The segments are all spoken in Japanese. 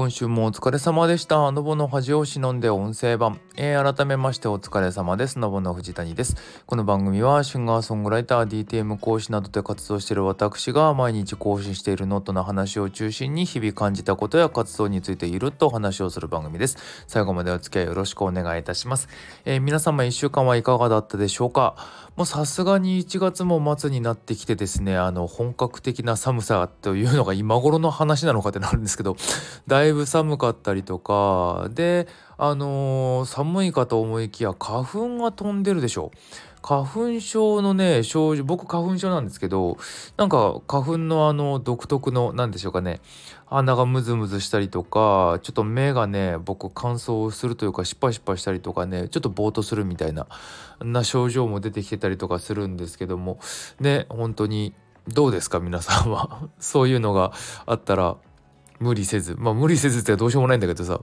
今週もお疲れ様でした。のぼの恥を忍んで音声版。えー、改めましてお疲れ様です。のぼの藤谷です。この番組はシンガーソングライター、DTM 講師などで活動している私が毎日更新しているノートの話を中心に日々感じたことや活動についていると話をする番組です。最後までお付き合いよろしくお願いいたします。えー、皆様1週間はいかがだったでしょうか？もうさすがに1月も末になってきてですね、あの本格的な寒さというのが今頃の話なのかってなるんですけど、だいいぶ寒かったりとかであのー、寒いかと思いきや花粉が飛んでるでしょ花粉症のね症状僕花粉症なんですけどなんか花粉のあの独特の何でしょうかね。鼻がムズムズしたりとかちょっと目がね僕乾燥するというか失敗失敗したりとかねちょっとぼーっとするみたいなな症状も出てきてたりとかするんですけども。ね本当にどうですか？皆さんは。そういうのがあったら。無理せず。まあ無理せずってどうしようもないんだけどさ。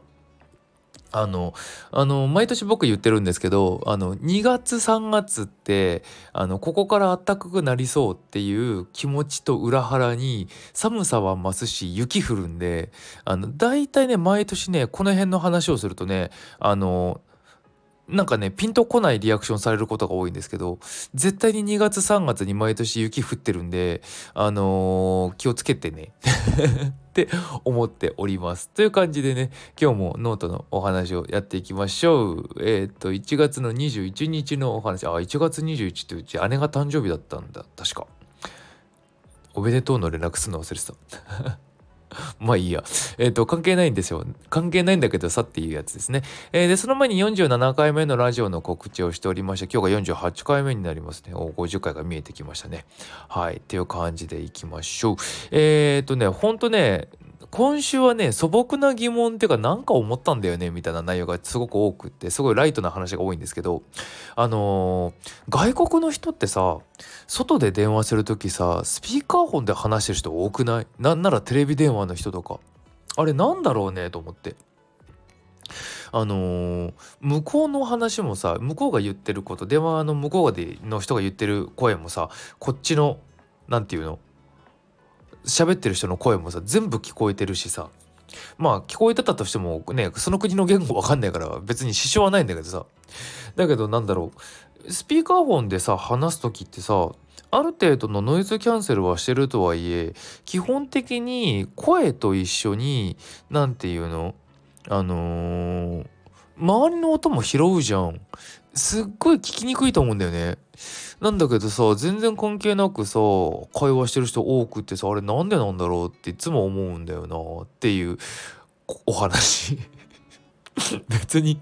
あのあの毎年僕言ってるんですけどあの2月3月ってあのここから暖かくなりそうっていう気持ちと裏腹に寒さは増すし雪降るんであの大体ね毎年ねこの辺の話をするとねあのなんかねピンとこないリアクションされることが多いんですけど絶対に2月3月に毎年雪降ってるんであのー、気をつけてね。って思っております。という感じでね今日もノートのお話をやっていきましょう。えっ、と1月の21日のお話。あ1月21ってうち姉が誕生日だったんだ。確か。おめでとうの連絡するの忘れてた。まあいいや。えっ、ー、と、関係ないんですよ。関係ないんだけどさっていうやつですね。えー、で、その前に47回目のラジオの告知をしておりまして、今日が48回目になりますね。お、50回が見えてきましたね。はい。っていう感じでいきましょう。えっ、ー、とね、ほんとね、今週はね素朴な疑問っていうか何か思ったんだよねみたいな内容がすごく多くってすごいライトな話が多いんですけどあのー、外国の人ってさ外で電話する時さスピーカーフォンで話してる人多くない？なんならテレビ電話の人とか。あれなんだろうねと思って。あのー、向こうの話もさ向こうが言ってること電話の向こうでの人が言ってる声もさこっちの何て言うの？喋ってる人の声もさ全部聞こえてるしさ。まあ聞こえてたとしてもねその国の言語わかんないから別に支障はないんだけどさ。だけどなんだろう。スピーカーフォンでさ話す時ってさある程度のノイズキャンセルはしてるとはいえ基本的に声と一緒に何て言うの？あのー、周りの音も拾うじゃん。すっごい聞きにくいと思うんだよね。なんだけどさ全然関係なくさ会話してる人多くってさあれなんでなんだろうっていつも思うんだよなっていうお話。別に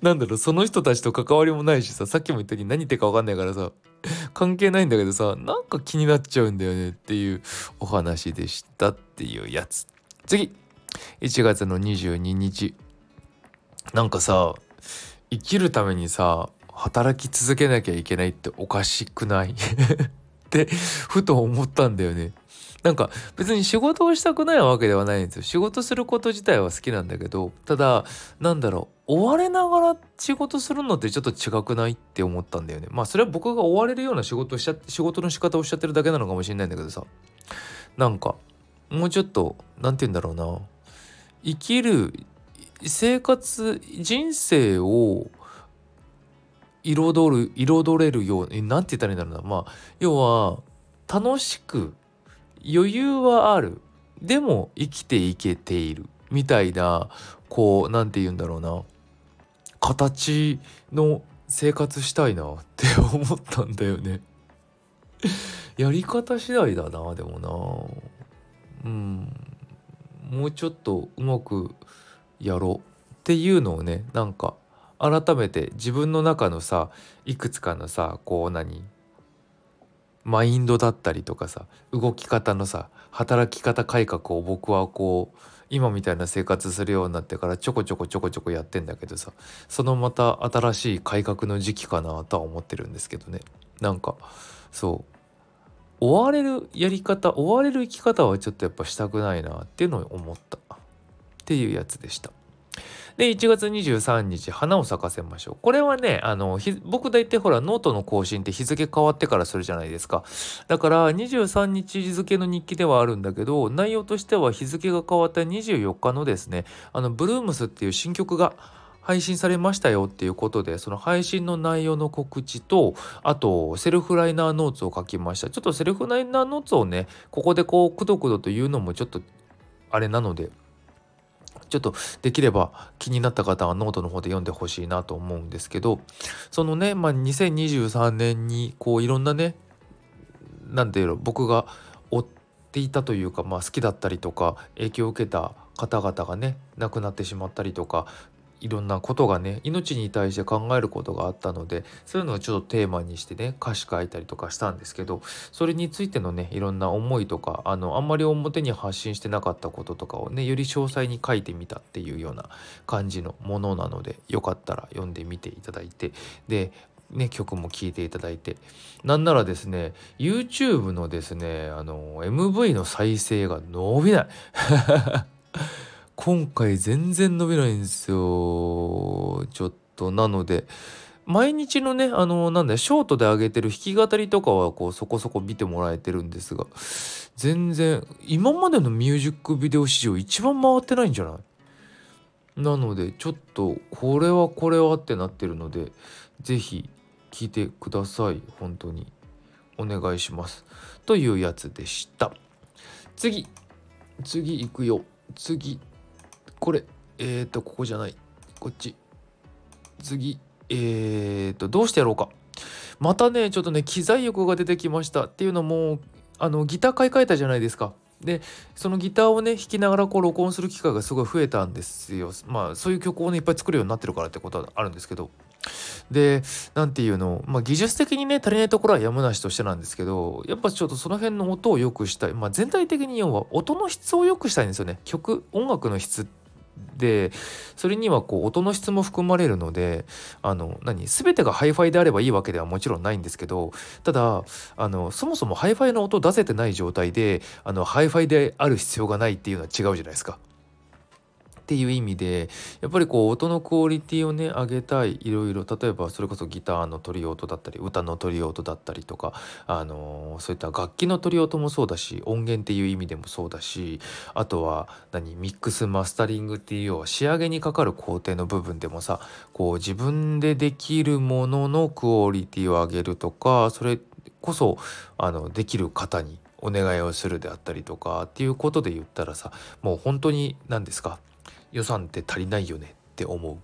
なんだろうその人たちと関わりもないしささっきも言ったように何言ってか分かんないからさ関係ないんだけどさなんか気になっちゃうんだよねっていうお話でしたっていうやつ。次。1月の22日。なんかさ生きるためにさ働き続けなきゃいけないっておかしくない？ってふと思ったんだよね。なんか別に仕事をしたくないわけではないんですよ。仕事すること自体は好きなんだけど、ただ、なんだろう、追われながら仕事するのってちょっと違くないって思ったんだよね。まあそれは僕が追われるような仕事をしちゃ仕事の仕方をしちゃってるだけなのかもしれないんだけどさ。なんか、もうちょっと、何て言うんだろうな。生きる生活、人生を彩る彩れるように何て言ったらいいんだろうな。まあ要は楽しく余裕はある。でも生きていけている。みたいなこう何て言うんだろうな。形の生活したいなって思ったんだよね。やり方次第だなでもな。うん。もうちょっとうまくやろう。っていうのをねなんか改めて自分の中のさいくつかのさこう何？マインドだったりとかさ動き方のさ働き方改革を僕はこう今みたいな生活するようになってからちょこちょこちょこちょこやってんだけどさそのまた新しい改革の時期かなとは思ってるんですけどね。なんかそう。追われるやり方追われる生き方はちょっとやっぱしたくないなっていうのを思った。っていうやつでした。で1月23日花を咲かせましょう。これはねあの僕大体ほらノートの更新って日付変わってからするじゃないですか。だから23日付の日記ではあるんだけど内容としては日付が変わった24日のですねあのブルームスっていう新曲が配信されましたよっていうことでその配信の内容の告知とあとセルフライナーノーツを書きました。ちょっとセルフライナーノーツをねここでこうくどくどと言うのもちょっとあれなのでちょっとできれば気になった方はノートの方で読んでほしいなと思うんですけどそのね、まあ、2023年にこういろんなね何て言うの僕が追っていたというか、まあ、好きだったりとか影響を受けた方々がね亡くなってしまったりとかいろんなことがね命に対して考えることがあったのでそういうのをちょっとテーマにしてね歌詞書いたりとかしたんですけどそれについてのねいろんな思いとかあのあんまり表に発信してなかったこととかをねより詳細に書いてみたっていうような感じのものなのでよかったら読んでみていただいてでね、曲も聴いていただいて。なんならですね YouTube のですねあの MV の再生が伸びない。今回全然伸びないんですよ。ちょっとなので毎日のねあのなんだショートで上げてる弾き語りとかはこうそこそこ見てもらえてるんですが全然今までのミュージックビデオ史上一番回ってないんじゃない？なのでちょっとこれはこれはってなってるので是非聴いてください。本当に。お願いします。というやつでした。次。次行くよ。次。これえっ、ー、とここじゃない。こっち。次。えっ、ー、とどうしてやろうか。またねちょっとね機材欲が出てきました。っていうのもあのギター買い替えたじゃないですか。でそのギターをね弾きながらこう録音する機会がすごい増えたんですよ。まあそういう曲をねいっぱい作るようになってるからってことはあるんですけど。で何て言うの、まあ、技術的にね足りないところはやむなしとしてなんですけどやっぱちょっとその辺の音を良くしたい、まあ、全体的に要は音の質を良くしたいんですよね。曲音楽の質って。でそれにはこう音の質も含まれるのであの何全てがハイファイであればいいわけではもちろんないんですけどただあのそもそもハイファイの音出せてない状態であのハイファイである必要がないっていうのは違うじゃないですか。っていう意味でやっぱりこう音のクオリティをね上げたいいろいろ例えばそれこそギターの取り音だったり歌の取り音だったりとか、あのー、そういった楽器の取り音もそうだし音源っていう意味でもそうだしあとは何ミックスマスタリングっていうような仕上げにかかる工程の部分でもさこう自分でできるもののクオリティを上げるとかそれこそあのできる方にお願いをするであったりとかっていうことで言ったらさもう本当に何ですか予算って足りないよねって思う。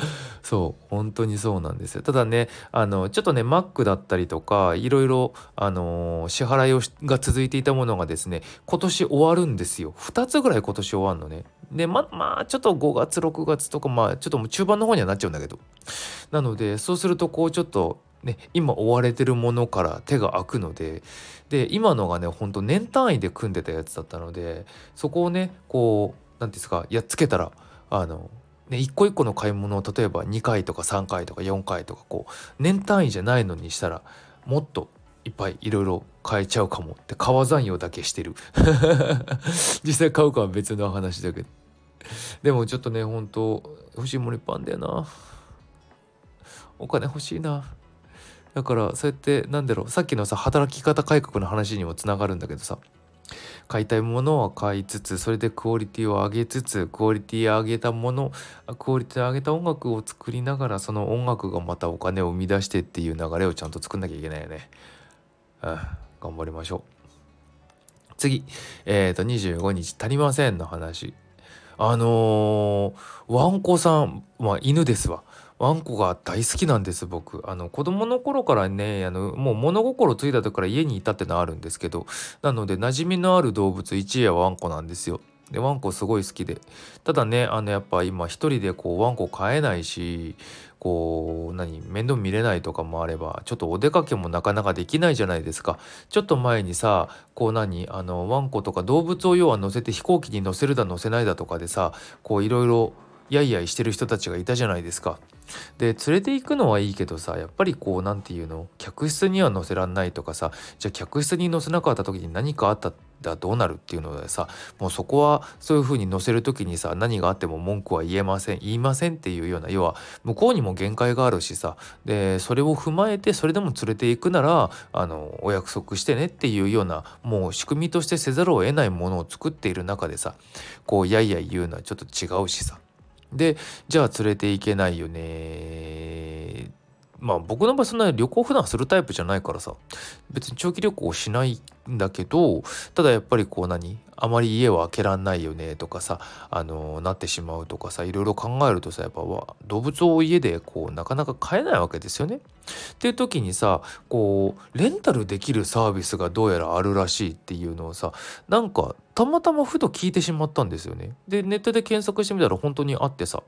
そう本当にそうなんですよ。ただねあのちょっとね Mac だったりとかいろいろあの支払いをが続いていたものがですね今年終わるんですよ。2つぐらい今年終わるのね。でままあちょっと5月6月とかまあちょっともう中盤の方にはなっちゃうんだけど。なのでそうするとこうちょっとね、今追われてるものから手が空くのでで今のがねほんと年単位で組んでたやつだったのでそこをねこう何ていうんですかやっつけたらあの、ね、一個一個の買い物を例えば2回とか3回とか4回とかこう年単位じゃないのにしたらもっといっぱいいろいろ買えちゃうかもって革残用だけしてる。実際買うかは別の話だけど。でもちょっとね本当欲しいものいっぱいあんだよな。お金欲しいな。だからそうやってなんだろうさっきのさ働き方改革の話にもつながるんだけどさ。買いたいものは買いつつそれでクオリティを上げつつクオリティを上げたものクオリティを上げた音楽を作りながらその音楽がまたお金を生み出してっていう流れをちゃんと作んなきゃいけないよね。うん、頑張りましょう。次、えっ、ー、と25日足りませんの話。あのー、ワンコさん、まあ犬ですわ。ワンコが大好きなんです僕。あの子供の頃からねあのもう物心ついた時から家にいたってのはあるんですけどなので馴染みのある動物1位はワンコなんですよ。でワンコすごい好きで。ただねあのやっぱ今一人でこうワンコ飼えないしこう何面倒見れないとかもあればちょっとお出かけもなかなかできないじゃないですか。ちょっと前にさこう何あのワンコとか動物を要は乗せて飛行機に乗せるだ乗せないだとかでさこういろいろやいやいしてる人たちがいたじゃないですか。で連れて行くのはいいけどさやっぱりこう何て言うの？客室には乗せらんないとかさじゃあ客室に乗せなかった時に何かあったらどうなるっていうのでさもうそこはそういう風に乗せる時にさ何があっても文句は言えません言いませんっていうような要は向こうにも限界があるしさでそれを踏まえてそれでも連れて行くならあのお約束してねっていうようなもう仕組みとしてせざるを得ないものを作っている中でさこうやいや言うのはちょっと違うしさでじゃあ連れて行けないよねまあ僕の場合そんな旅行普段するタイプじゃないからさ別に長期旅行しないんだけどただやっぱりこう何あまり家は開けらんないよねとかさあのなってしまうとかさいろいろ考えるとさやっぱ動物を家でこうなかなか飼えないわけですよね。っていう時にさこうレンタルできるサービスがどうやらあるらしいっていうのをさなんかたまたまふと聞いてしまったんですよね。でネットで検索してみたら本当にあってさ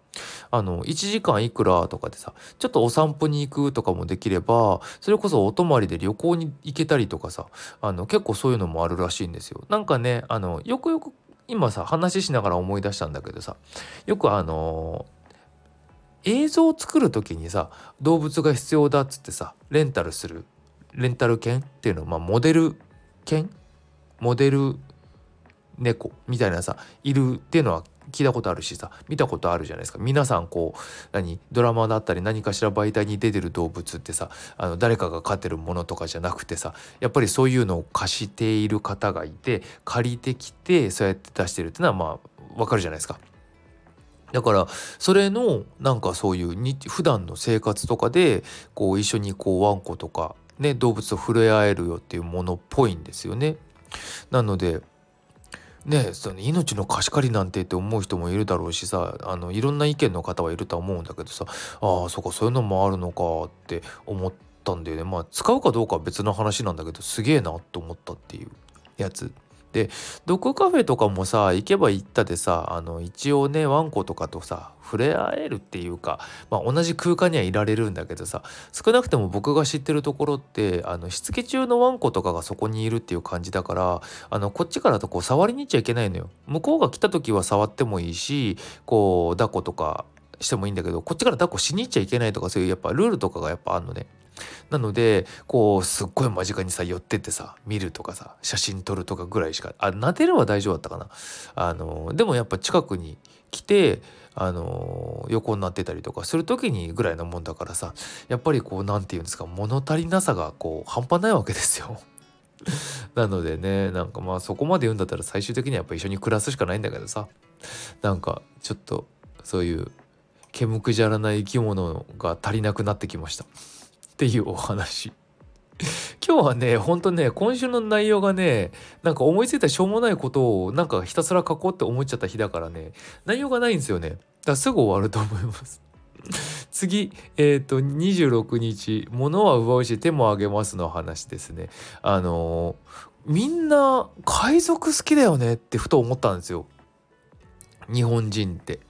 あの1時間いくらとかでさちょっとお散歩に行くとかもできればそれこそお泊まりで旅行に行けたりとかさあの結構そういうのもあるらしいんですよ。なんかねあのよくよく今さ話しながら思い出したんだけどさよくあの映像を作る時にさ動物が必要だっつってさレンタルするレンタル犬っていうのまあモデル犬？モデル猫みたいなさいるっていうのは聞いたことあるしさ見たことあるじゃないですか皆さんこう何ドラマだったり何かしら媒体に出てる動物ってさあの誰かが飼ってるものとかじゃなくてさやっぱりそういうのを貸している方がいて借りてきてそうやって出してるっていうのはまあわかるじゃないですか。だからそれのなんかそういうに普段の生活とかでこう一緒にこうワンコとかね動物と触れ合えるよっていうものっぽいんですよね。なのでねその命の貸し借りなんてって思う人もいるだろうしさあのいろんな意見の方はいるとは思うんだけどさああそっかそういうのもあるのかって思ったんだよねまあ使うかどうかは別の話なんだけどすげえなと思ったっていうやつでドッグカフェとかもさ行けば行ったでさあの一応ねワンコとかとさ触れ合えるっていうか、まあ、同じ空間にはいられるんだけどさ少なくとも僕が知ってるところってあのしつけ中のワンコとかがそこにいるっていう感じだからあのこっちからとこう触りに行っちゃいけないのよ。向こうが来た時は触ってもいいしこう抱っことかしてもいいんだけどこっちから抱っこしに行っちゃいけないとかそういうやっぱルールとかがやっぱあんのね。なのでこうすっごい間近にさ寄ってってさ見るとかさ写真撮るとかぐらいしかあ撫でるは大丈夫だったかなあのでもやっぱ近くに来てあの横になってたりとかする時にぐらいなもんだからさやっぱりこう何て言うんですか物足りなさがこう半端ないわけですよ。なのでねなんかまあそこまで言うんだったら最終的にはやっぱ一緒に暮らすしかないんだけどさなんかちょっとそういう毛むくじゃらない生き物が足りなくなってきました。っていうお話。今日はね、ほんとね、今週の内容がね、なんか思いついたしょうもないことをなんかひたすら書こうって思っちゃった日だからね、内容がないんですよね。だからすぐ終わると思います。次、えっ、ー、と、26日、物は奪うし手もあげますの話ですね。あのー、みんな海賊好きだよねってふと思ったんですよ。日本人って。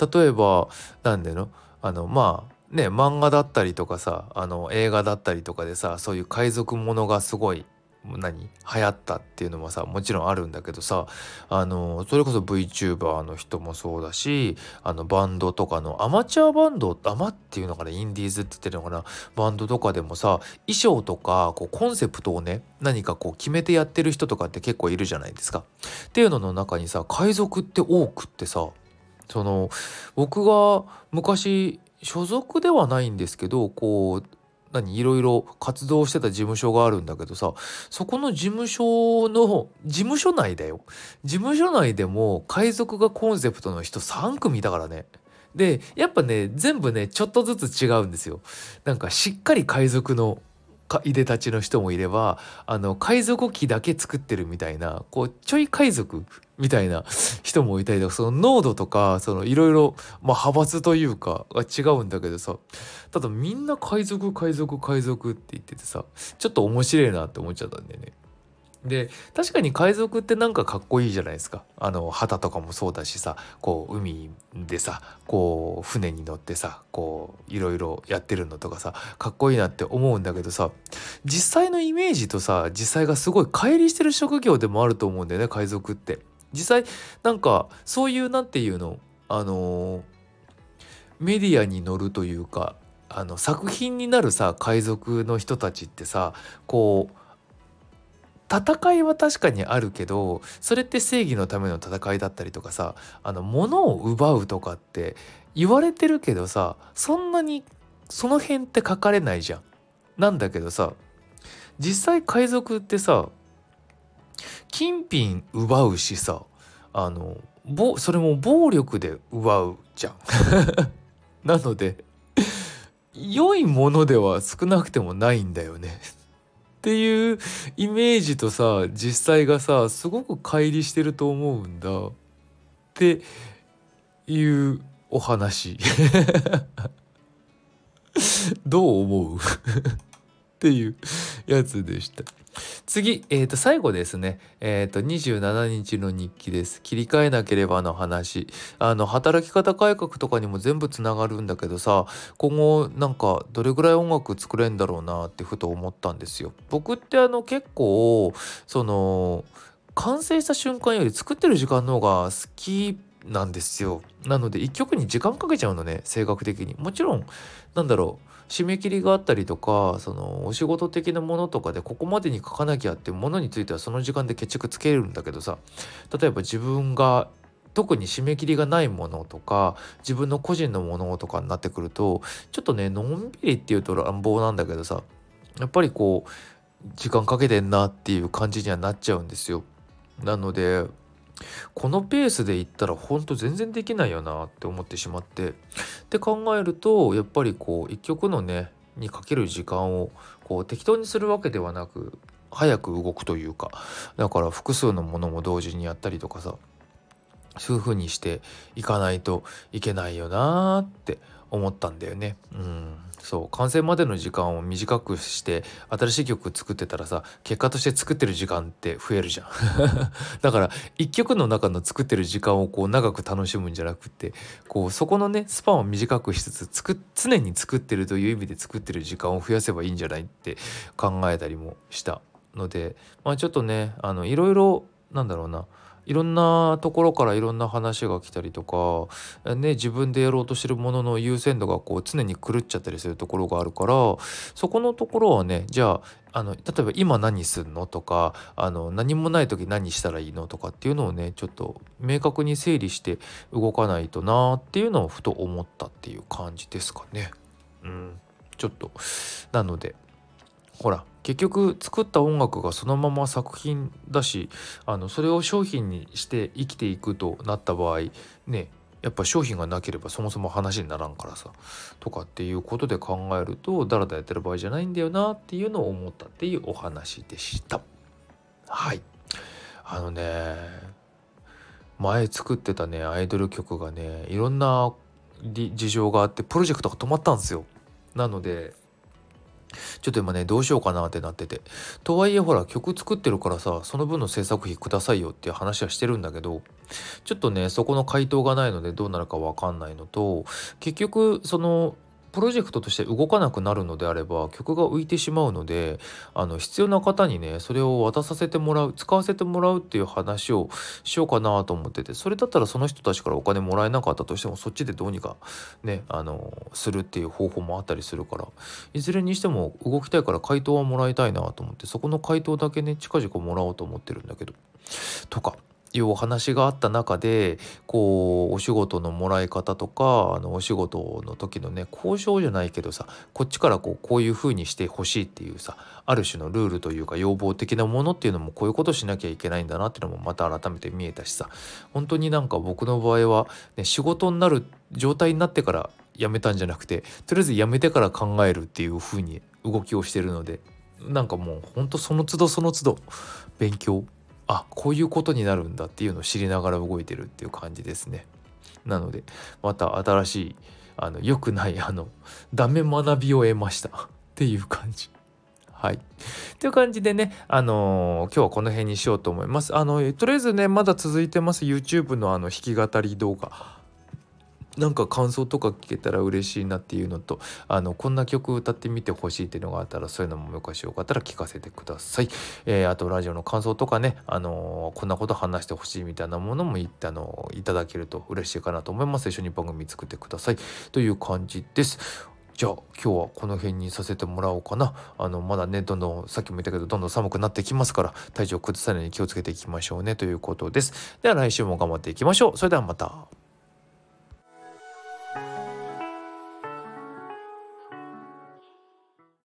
例えば、なんでの？あの、まあ、ね漫画だったりとかさあの映画だったりとかでさそういう海賊ものがすごい何？流行ったっていうのもさもちろんあるんだけどさあのそれこそ VTuber の人もそうだしあのバンドとかのアマチュアバンドアマっていうのかな？インディーズって言ってるのかな？バンドとかでもさ衣装とかこうコンセプトをね何かこう決めてやってる人とかって結構いるじゃないですか。っていうのの中にさ海賊って多くってさその僕が昔所属ではないんですけどこう何いろいろ活動してた事務所があるんだけどさそこの事務所の事務所内だよ。事務所内でも海賊がコンセプトの人3組だからね。でやっぱね全部ねちょっとずつ違うんですよ。なんかしっかり海賊のいでたちの人もいればあの海賊機だけ作ってるみたいなこうちょい海賊みたいな 人もいたりとかその濃度とかそのいろいろ派閥というかが違うんだけどさただみんな海賊海賊海賊って言っててさちょっと面白いなって思っちゃったんだよね。で確かに海賊ってなんかかっこいいじゃないですかあの旗とかもそうだしさこう海でさこう船に乗ってさこういろいろやってるのとかさかっこいいなって思うんだけどさ実際のイメージとさ実際がすごい乖離してる職業でもあると思うんだよね海賊って。実際なんかそういうなんていうのあのメディアに乗るというかあの作品になるさ海賊の人たちってさこう戦いは確かにあるけどそれって正義のための戦いだったりとかさあの物を奪うとかって言われてるけどさそんなにその辺って書かれないじゃん。なんだけどさ実際海賊ってさ金品奪うしさあのそれも暴力で奪うじゃん。なので良いものでは少なくてもないんだよね。っていうイメージとさ実際がさすごく乖離してると思うんだ。っていうお話。どう思う？っていうやつでした。次、えー、と最後ですね、えー、と27日の日記です切り替えなければの話あの働き方改革とかにも全部つながるんだけどさ今後なんかどれぐらい音楽作れんだろうなってふと思ったんですよ。僕ってあの結構その完成した瞬間より作ってる時間の方が好きなんですよ。なので一曲に時間かけちゃうのね性格的に。もちろんなんだろう締め切りがあったりとかそのお仕事的なものとかでここまでに書かなきゃっていうものについてはその時間で決着つけるんだけどさ例えば自分が特に締め切りがないものとか自分の個人のものとかになってくるとちょっとねのんびりっていうと乱暴なんだけどさやっぱりこう時間かけてんなっていう感じにはなっちゃうんですよ。なのでこのペースでいったらほんと全然できないよなって思ってしまって。って考えるとやっぱりこう一曲のねにかける時間をこう適当にするわけではなく早く動くというか。だから複数のものも同時にやったりとかさそういう風にしていかないといけないよなって思ったんだよね。うん。そう完成までの時間を短くして新しい曲作ってたらさ結果として作ってる時間って増えるじゃん。だから一曲の中の作ってる時間をこう長く楽しむんじゃなくってこうそこのねスパンを短くしつつ常に作ってるという意味で作ってる時間を増やせばいいんじゃないって考えたりもしたのでまあちょっとねあのいろいろなんだろうないろんなところからいろんな話が来たりとか、ね、自分でやろうとしてるものの優先度がこう常に狂っちゃったりするところがあるからそこのところはねじゃああの例えば今何すんのとかあの何もない時何したらいいのとかっていうのをねちょっと明確に整理して動かないとなっていうのをふと思ったっていう感じですかね。うん、ちょっとなのでほら結局作った音楽がそのまま作品だしあのそれを商品にして生きていくとなった場合ねやっぱ商品がなければそもそも話にならんからさとかっていうことで考えるとだらだらやってる場合じゃないんだよなっていうのを思ったっていうお話でした。はい。あのね前作ってたねアイドル曲がねいろんな事情があってプロジェクトが止まったんですよ。なのでちょっと今ねどうしようかなってなってて。とはいえほら曲作ってるからさその分の制作費くださいよっていう話はしてるんだけどちょっとねそこの回答がないのでどうなるかわかんないのと結局そのプロジェクトとして動かなくなるのであれば曲が浮いてしまうのであの必要な方にねそれを渡させてもらう使わせてもらうっていう話をしようかなと思っててそれだったらその人たちからお金もらえなかったとしてもそっちでどうにかねあのするっていう方法もあったりするからいずれにしても動きたいから回答はもらいたいなと思ってそこの回答だけね近々もらおうと思ってるんだけど。とかいうお話があった中でこうお仕事のもらい方とかあのお仕事の時のね交渉じゃないけどさこっちからこうこういう風にしてほしいっていうさある種のルールというか要望的なものっていうのもこういうことしなきゃいけないんだなっていうのもまた改めて見えたしさ本当になんか僕の場合は、ね、仕事になる状態になってから辞めたんじゃなくてとりあえず辞めてから考えるっていう風に動きをしてるのでなんかもうほんとその都度その都度勉強あこういうことになるんだっていうのを知りながら動いてるっていう感じですね。なのでまた新しいあの良くないあのダメ学びを得ましたっていう感じ。はい。という感じでね、あのー、今日はこの辺にしようと思います。あの、とりあえずね、まだ続いてます YouTube のあの弾き語り動画。なんか感想とか聞けたら嬉しいなっていうのとあのこんな曲歌ってみてほしいっていうのがあったらそういうのもよかしよかったら聞かせてください。えー、あとラジオの感想とかね、あのー、こんなこと話してほしいみたいなものもい,、あのー、いただけると嬉しいかなと思います。一緒に番組作ってくださいという感じです。じゃあ今日はこの辺にさせてもらおうかな。あのまだねどんどんさっきも言ったけどどんどん寒くなってきますから体調崩さないように気をつけていきましょうねということです。では来週も頑張っていきましょう。それではまた。